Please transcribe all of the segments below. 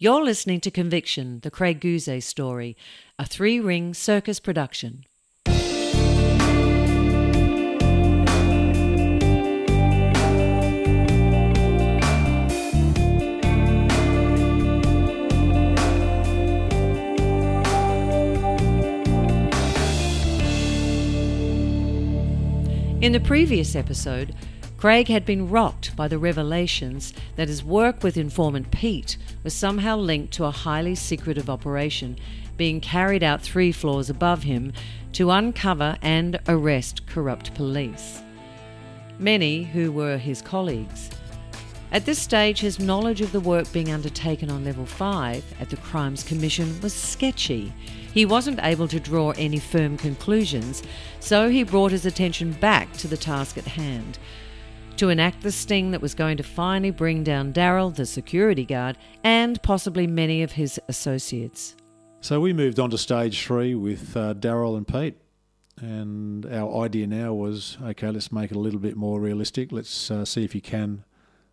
You're listening to Conviction, the Craig Gouzet story, a three ring circus production. In the previous episode, Craig had been rocked by the revelations that his work with informant Pete was somehow linked to a highly secretive operation being carried out three floors above him to uncover and arrest corrupt police. Many who were his colleagues. At this stage, his knowledge of the work being undertaken on level 5 at the Crimes Commission was sketchy. He wasn't able to draw any firm conclusions, so he brought his attention back to the task at hand to enact the sting that was going to finally bring down Daryl, the security guard, and possibly many of his associates. So we moved on to stage three with uh, Daryl and Pete. And our idea now was okay, let's make it a little bit more realistic. Let's uh, see if you can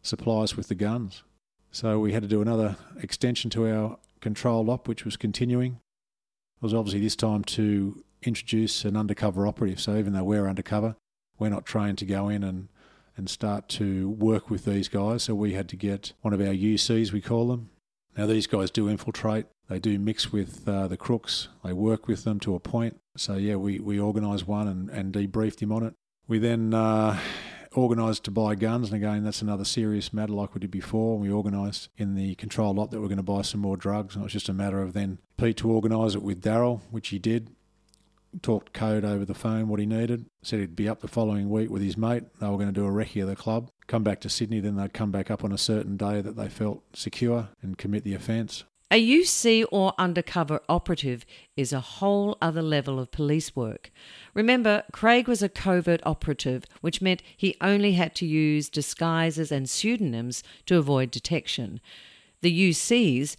supply us with the guns. So we had to do another extension to our control op, which was continuing. It was obviously this time to introduce an undercover operative. So even though we're undercover, we're not trained to go in and and start to work with these guys. So we had to get one of our UCs, we call them. Now, these guys do infiltrate, they do mix with uh, the crooks, they work with them to a point. So, yeah, we, we organised one and, and debriefed him on it. We then uh, organised to buy guns, and again, that's another serious matter like we did before. We organised in the control lot that we're going to buy some more drugs, and it was just a matter of then Pete to organise it with Daryl, which he did talked code over the phone what he needed. Said he'd be up the following week with his mate. They were going to do a recce of the club, come back to Sydney, then they'd come back up on a certain day that they felt secure and commit the offence. A UC or undercover operative is a whole other level of police work. Remember, Craig was a covert operative, which meant he only had to use disguises and pseudonyms to avoid detection. The UCs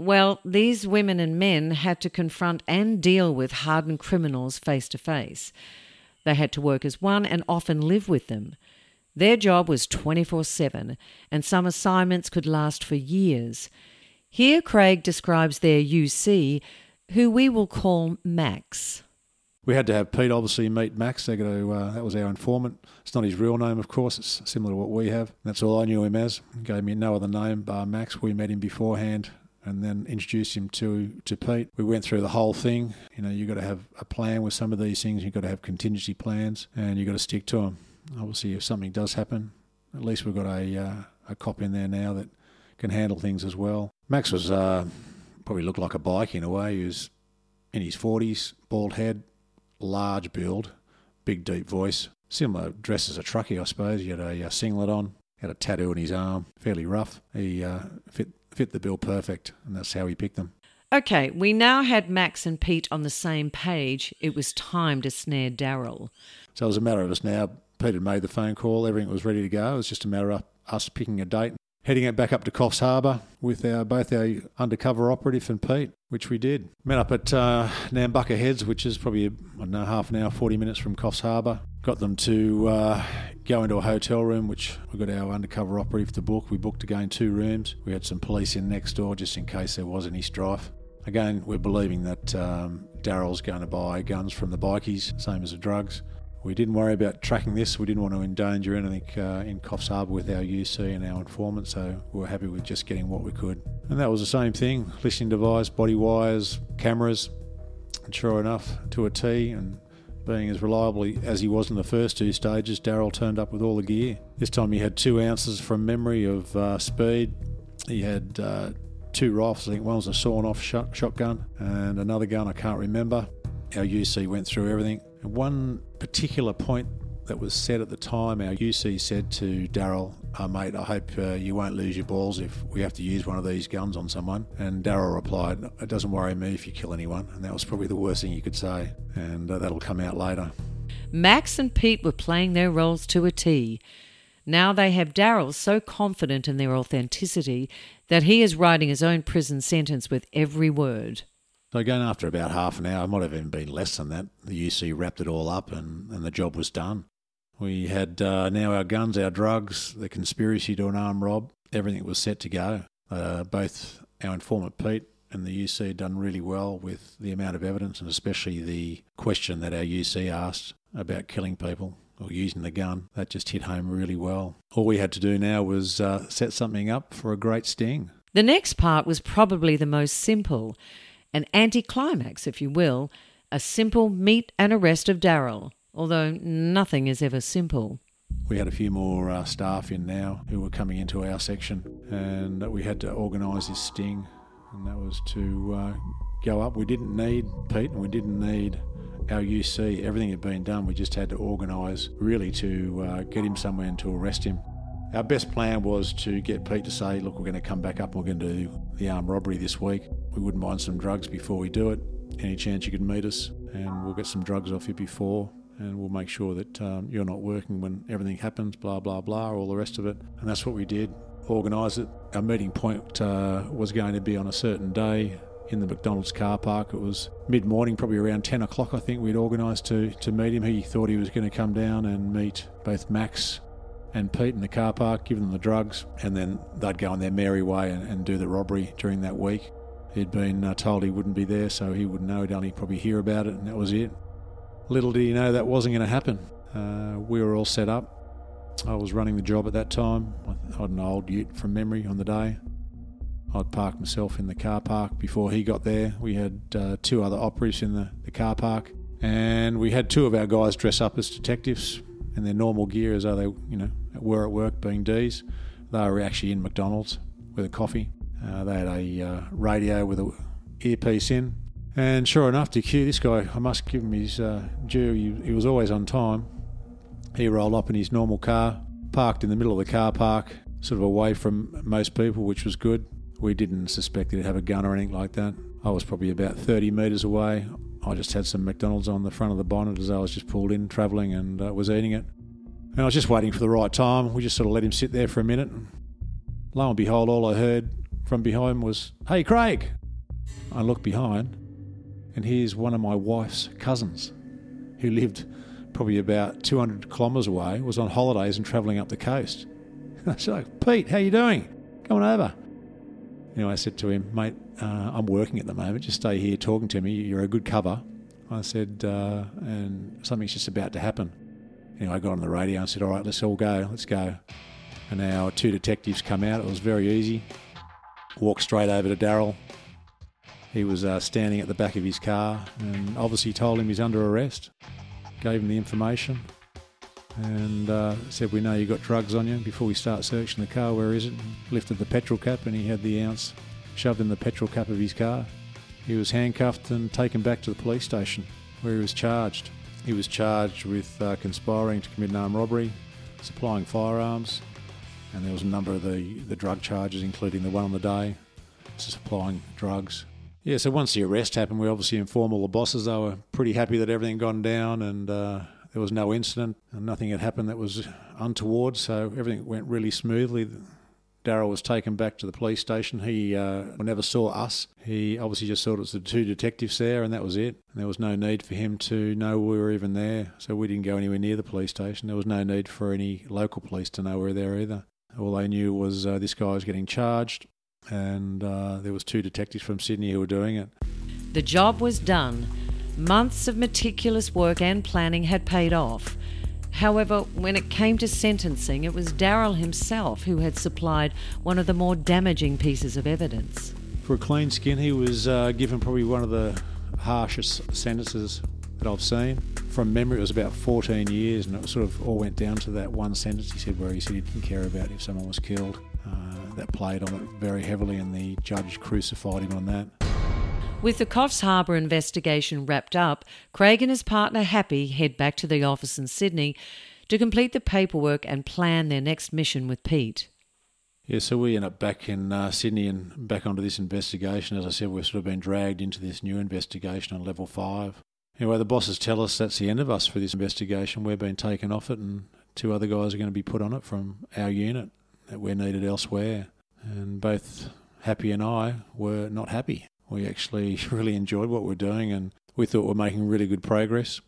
well, these women and men had to confront and deal with hardened criminals face to face. They had to work as one and often live with them. Their job was 24 7, and some assignments could last for years. Here, Craig describes their UC, who we will call Max. We had to have Pete obviously meet Max. They to, uh, that was our informant. It's not his real name, of course. It's similar to what we have. That's all I knew him as. He gave me no other name bar Max. We met him beforehand and then introduced him to, to Pete. We went through the whole thing. You know, you've got to have a plan with some of these things. You've got to have contingency plans, and you've got to stick to them. Obviously, if something does happen, at least we've got a uh, a cop in there now that can handle things as well. Max was uh, probably looked like a bike in a way. He was in his forties, bald head, large build, big deep voice. Similar dress as a truckie, I suppose. He had a, a singlet on, had a tattoo on his arm, fairly rough. He uh, fit fit the bill perfect, and that's how he picked them. Okay, we now had Max and Pete on the same page. It was time to snare Daryl. So it was a matter of us now. Pete had made the phone call, everything was ready to go. It was just a matter of us picking a date, heading it back up to Coffs Harbour with our both our undercover operative and Pete, which we did. Met up at uh, Nambucca Heads, which is probably I don't know half an hour, forty minutes from Coffs Harbour. Got them to uh, go into a hotel room, which we got our undercover operative to book. We booked again two rooms. We had some police in next door just in case there was any strife. Again, we're believing that um, Daryl's going to buy guns from the bikies, same as the drugs. We didn't worry about tracking this. We didn't want to endanger anything uh, in Coffs Harbour with our UC and our informant, so we were happy with just getting what we could. And that was the same thing listening device, body wires, cameras. And sure enough, to a T, and being as reliably as he was in the first two stages, Daryl turned up with all the gear. This time he had two ounces from memory of uh, speed. He had uh, two rifles. I think one was a sawn-off shot, shotgun and another gun I can't remember. Our UC went through everything. And one particular point that was said at the time, our UC said to Daryl, oh, mate, I hope uh, you won't lose your balls if we have to use one of these guns on someone. And Daryl replied, it doesn't worry me if you kill anyone. And that was probably the worst thing you could say. And uh, that'll come out later. Max and Pete were playing their roles to a T. Now they have Daryl so confident in their authenticity that he is writing his own prison sentence with every word. So again, after about half an hour, it might have even been less than that, the UC wrapped it all up and, and the job was done. We had uh, now our guns, our drugs, the conspiracy to an armed rob, everything was set to go. Uh, both our informant Pete and the UC had done really well with the amount of evidence and especially the question that our UC asked about killing people or using the gun. That just hit home really well. All we had to do now was uh, set something up for a great sting. The next part was probably the most simple, an anticlimax, if you will, a simple meet and arrest of Daryl, although nothing is ever simple. We had a few more uh, staff in now who were coming into our section, and we had to organise this sting, and that was to uh, go up. We didn't need Pete, and we didn't need our UC. Everything had been done. We just had to organise really to uh, get him somewhere and to arrest him. Our best plan was to get Pete to say, look, we're going to come back up and we're going to do the armed robbery this week. We wouldn't mind some drugs before we do it. Any chance you could meet us, and we'll get some drugs off you before, and we'll make sure that um, you're not working when everything happens, blah, blah, blah, all the rest of it. And that's what we did organise it. Our meeting point uh, was going to be on a certain day in the McDonald's car park. It was mid morning, probably around 10 o'clock, I think we'd organised to, to meet him. He thought he was going to come down and meet both Max and Pete in the car park, give them the drugs, and then they'd go on their merry way and, and do the robbery during that week. He'd been uh, told he wouldn't be there, so he wouldn't know. He'd only probably hear about it, and that was it. Little did he know that wasn't going to happen. Uh, we were all set up. I was running the job at that time. I had an old ute from memory on the day. I'd parked myself in the car park before he got there. We had uh, two other operatives in the, the car park, and we had two of our guys dress up as detectives in their normal gear as though they, you know, were at work being D's. They were actually in McDonald's with a coffee. Uh, they had a uh, radio with a earpiece in. And sure enough, cue this guy, I must give him his uh, due. He, he was always on time. He rolled up in his normal car, parked in the middle of the car park, sort of away from most people, which was good. We didn't suspect he'd have a gun or anything like that. I was probably about 30 metres away. I just had some McDonald's on the front of the bonnet as I was just pulled in travelling and uh, was eating it. And I was just waiting for the right time. We just sort of let him sit there for a minute. Lo and behold, all I heard from behind was, Hey, Craig! I looked behind, and here's one of my wife's cousins who lived probably about 200 kilometres away, was on holidays and travelling up the coast. I said, Pete, how you doing? Come on over. Anyway, I said to him, mate, uh, I'm working at the moment. Just stay here talking to me. You're a good cover. I said, uh, and something's just about to happen. Anyway, I got on the radio and said, all right, let's all go. Let's go. And our two detectives come out. It was very easy. Walked straight over to Daryl. He was uh, standing at the back of his car and obviously told him he's under arrest. Gave him the information and uh, said, We know you got drugs on you. Before we start searching the car, where is it? Lifted the petrol cap and he had the ounce shoved in the petrol cap of his car. He was handcuffed and taken back to the police station where he was charged. He was charged with uh, conspiring to commit an armed robbery, supplying firearms, and there was a number of the, the drug charges, including the one on the day, supplying drugs. Yeah, so once the arrest happened, we obviously informed all the bosses. They were pretty happy that everything had gone down and uh, there was no incident and nothing had happened that was untoward, so everything went really smoothly. Daryl was taken back to the police station. He uh, never saw us. He obviously just thought it was the two detectives there, and that was it. And there was no need for him to know we were even there, so we didn't go anywhere near the police station. There was no need for any local police to know we were there either. All they knew was uh, this guy was getting charged, and uh, there was two detectives from Sydney who were doing it. The job was done. Months of meticulous work and planning had paid off. However, when it came to sentencing, it was Daryl himself who had supplied one of the more damaging pieces of evidence. For a clean skin, he was uh, given probably one of the harshest sentences that I've seen. From memory, it was about 14 years, and it sort of all went down to that one sentence he said where he said he didn't care about if someone was killed. Uh, that played on it very heavily, and the judge crucified him on that. With the Coffs Harbour investigation wrapped up, Craig and his partner Happy head back to the office in Sydney to complete the paperwork and plan their next mission with Pete. Yeah, so we end up back in uh, Sydney and back onto this investigation. As I said, we've sort of been dragged into this new investigation on level five. Anyway, the bosses tell us that's the end of us for this investigation. We're being taken off it, and two other guys are going to be put on it from our unit that we're needed elsewhere. And both Happy and I were not happy. We actually really enjoyed what we're doing and we thought we're making really good progress.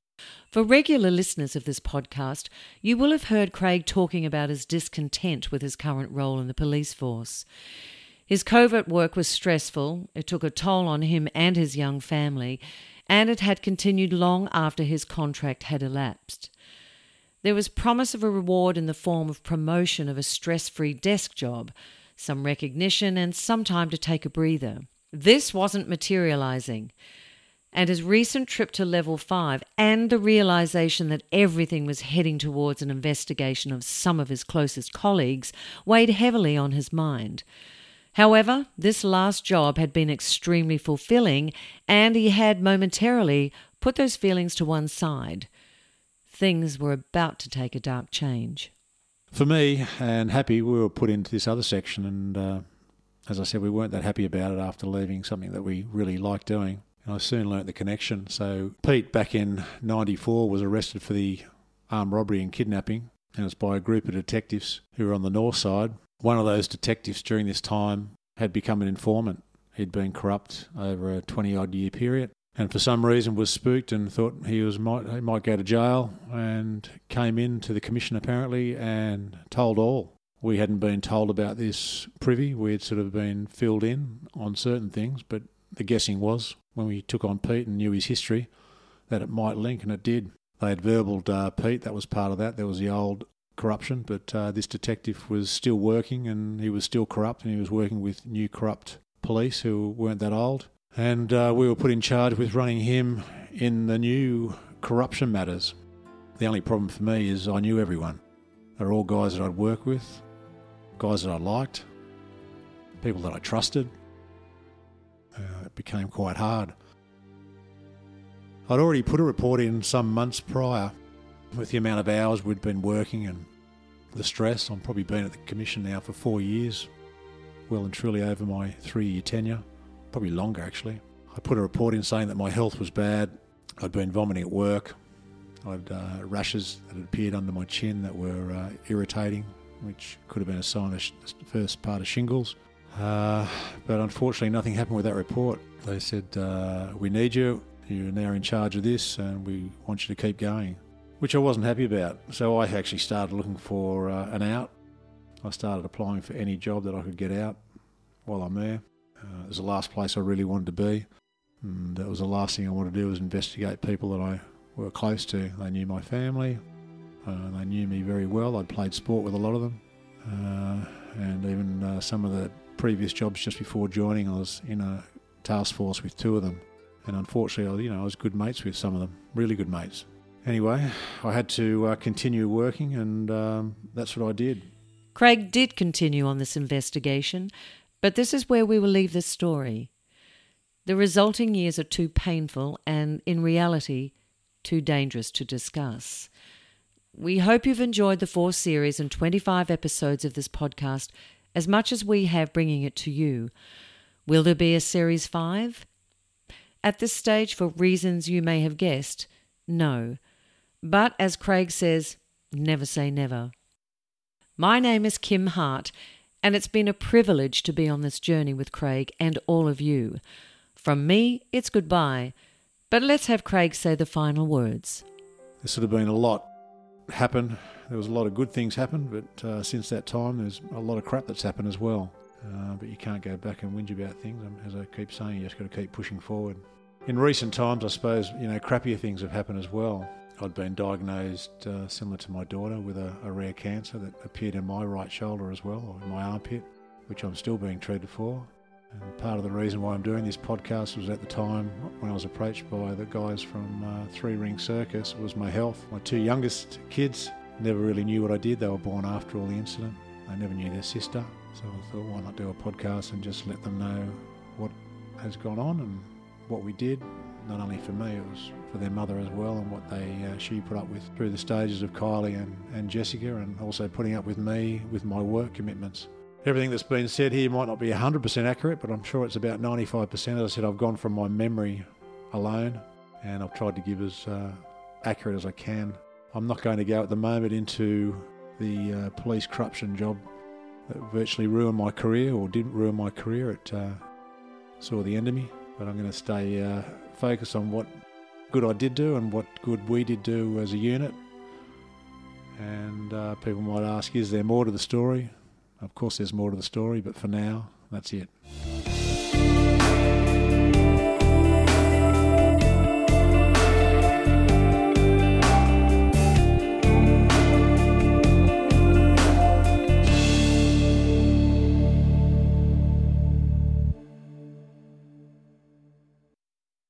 For regular listeners of this podcast, you will have heard Craig talking about his discontent with his current role in the police force. His covert work was stressful, it took a toll on him and his young family, and it had continued long after his contract had elapsed. There was promise of a reward in the form of promotion of a stress free desk job, some recognition, and some time to take a breather. This wasn't materializing. And his recent trip to level 5 and the realization that everything was heading towards an investigation of some of his closest colleagues weighed heavily on his mind. However, this last job had been extremely fulfilling, and he had momentarily put those feelings to one side. Things were about to take a dark change. For me and Happy, we were put into this other section, and uh, as I said, we weren't that happy about it after leaving something that we really liked doing. And I soon learnt the connection. So Pete, back in '94, was arrested for the armed robbery and kidnapping, and it was by a group of detectives who were on the north side. One of those detectives during this time had become an informant. He'd been corrupt over a 20 odd year period and for some reason was spooked and thought he was might he might go to jail and came in to the commission apparently and told all. We hadn't been told about this privy. We had sort of been filled in on certain things, but the guessing was when we took on Pete and knew his history that it might link, and it did. They had verbaled uh, Pete. That was part of that. There was the old corruption, but uh, this detective was still working and he was still corrupt and he was working with new corrupt police who weren't that old. And uh, we were put in charge with running him in the new corruption matters. The only problem for me is I knew everyone. They're all guys that I'd work with, guys that I liked, people that I trusted. Uh, it became quite hard. I'd already put a report in some months prior with the amount of hours we'd been working and the stress. I've probably been at the commission now for four years, well and truly over my three year tenure, probably longer actually. I put a report in saying that my health was bad. I'd been vomiting at work. I'd uh, rashes that had appeared under my chin that were uh, irritating, which could have been a sign of sh- first part of shingles. Uh, but unfortunately, nothing happened with that report. They said, uh, We need you. You're now in charge of this, and we want you to keep going which I wasn't happy about. So I actually started looking for uh, an out. I started applying for any job that I could get out while I'm there. Uh, it was the last place I really wanted to be. And that was the last thing I wanted to do was investigate people that I were close to. They knew my family. Uh, they knew me very well. I'd played sport with a lot of them. Uh, and even uh, some of the previous jobs just before joining, I was in a task force with two of them. And unfortunately, you know, I was good mates with some of them, really good mates anyway, I had to uh, continue working, and um, that's what I did. Craig did continue on this investigation, but this is where we will leave this story. The resulting years are too painful and, in reality, too dangerous to discuss. We hope you've enjoyed the four series and 25 episodes of this podcast as much as we have bringing it to you. Will there be a series 5? At this stage, for reasons you may have guessed, no. But as Craig says, never say never. My name is Kim Hart, and it's been a privilege to be on this journey with Craig and all of you. From me, it's goodbye, but let's have Craig say the final words. This would have been a lot happen. There was a lot of good things happen, but uh, since that time, there's a lot of crap that's happened as well. Uh, but you can't go back and whinge about things. As I keep saying, you just got to keep pushing forward. In recent times, I suppose you know crappier things have happened as well. I'd been diagnosed, uh, similar to my daughter, with a, a, rare cancer that appeared in my right shoulder as well, or in my armpit, which I'm still being treated for. And part of the reason why I'm doing this podcast was at the time when I was approached by the guys from uh, Three Ring Circus. Was my health. My two youngest kids never really knew what I did. They were born after all the incident. They never knew their sister. So I thought, why not do a podcast and just let them know what has gone on and what we did not only for me, it was for their mother as well, and what they uh, she put up with through the stages of Kylie and, and Jessica, and also putting up with me with my work commitments. Everything that's been said here might not be 100% accurate, but I'm sure it's about 95%. As I said, I've gone from my memory alone, and I've tried to give as uh, accurate as I can. I'm not going to go at the moment into the uh, police corruption job that virtually ruined my career or didn't ruin my career. It uh, saw the end of me, but I'm going to stay uh, focus on what good I did do and what good we did do as a unit. And uh, people might ask, is there more to the story? Of course, there's more to the story, but for now, That's it.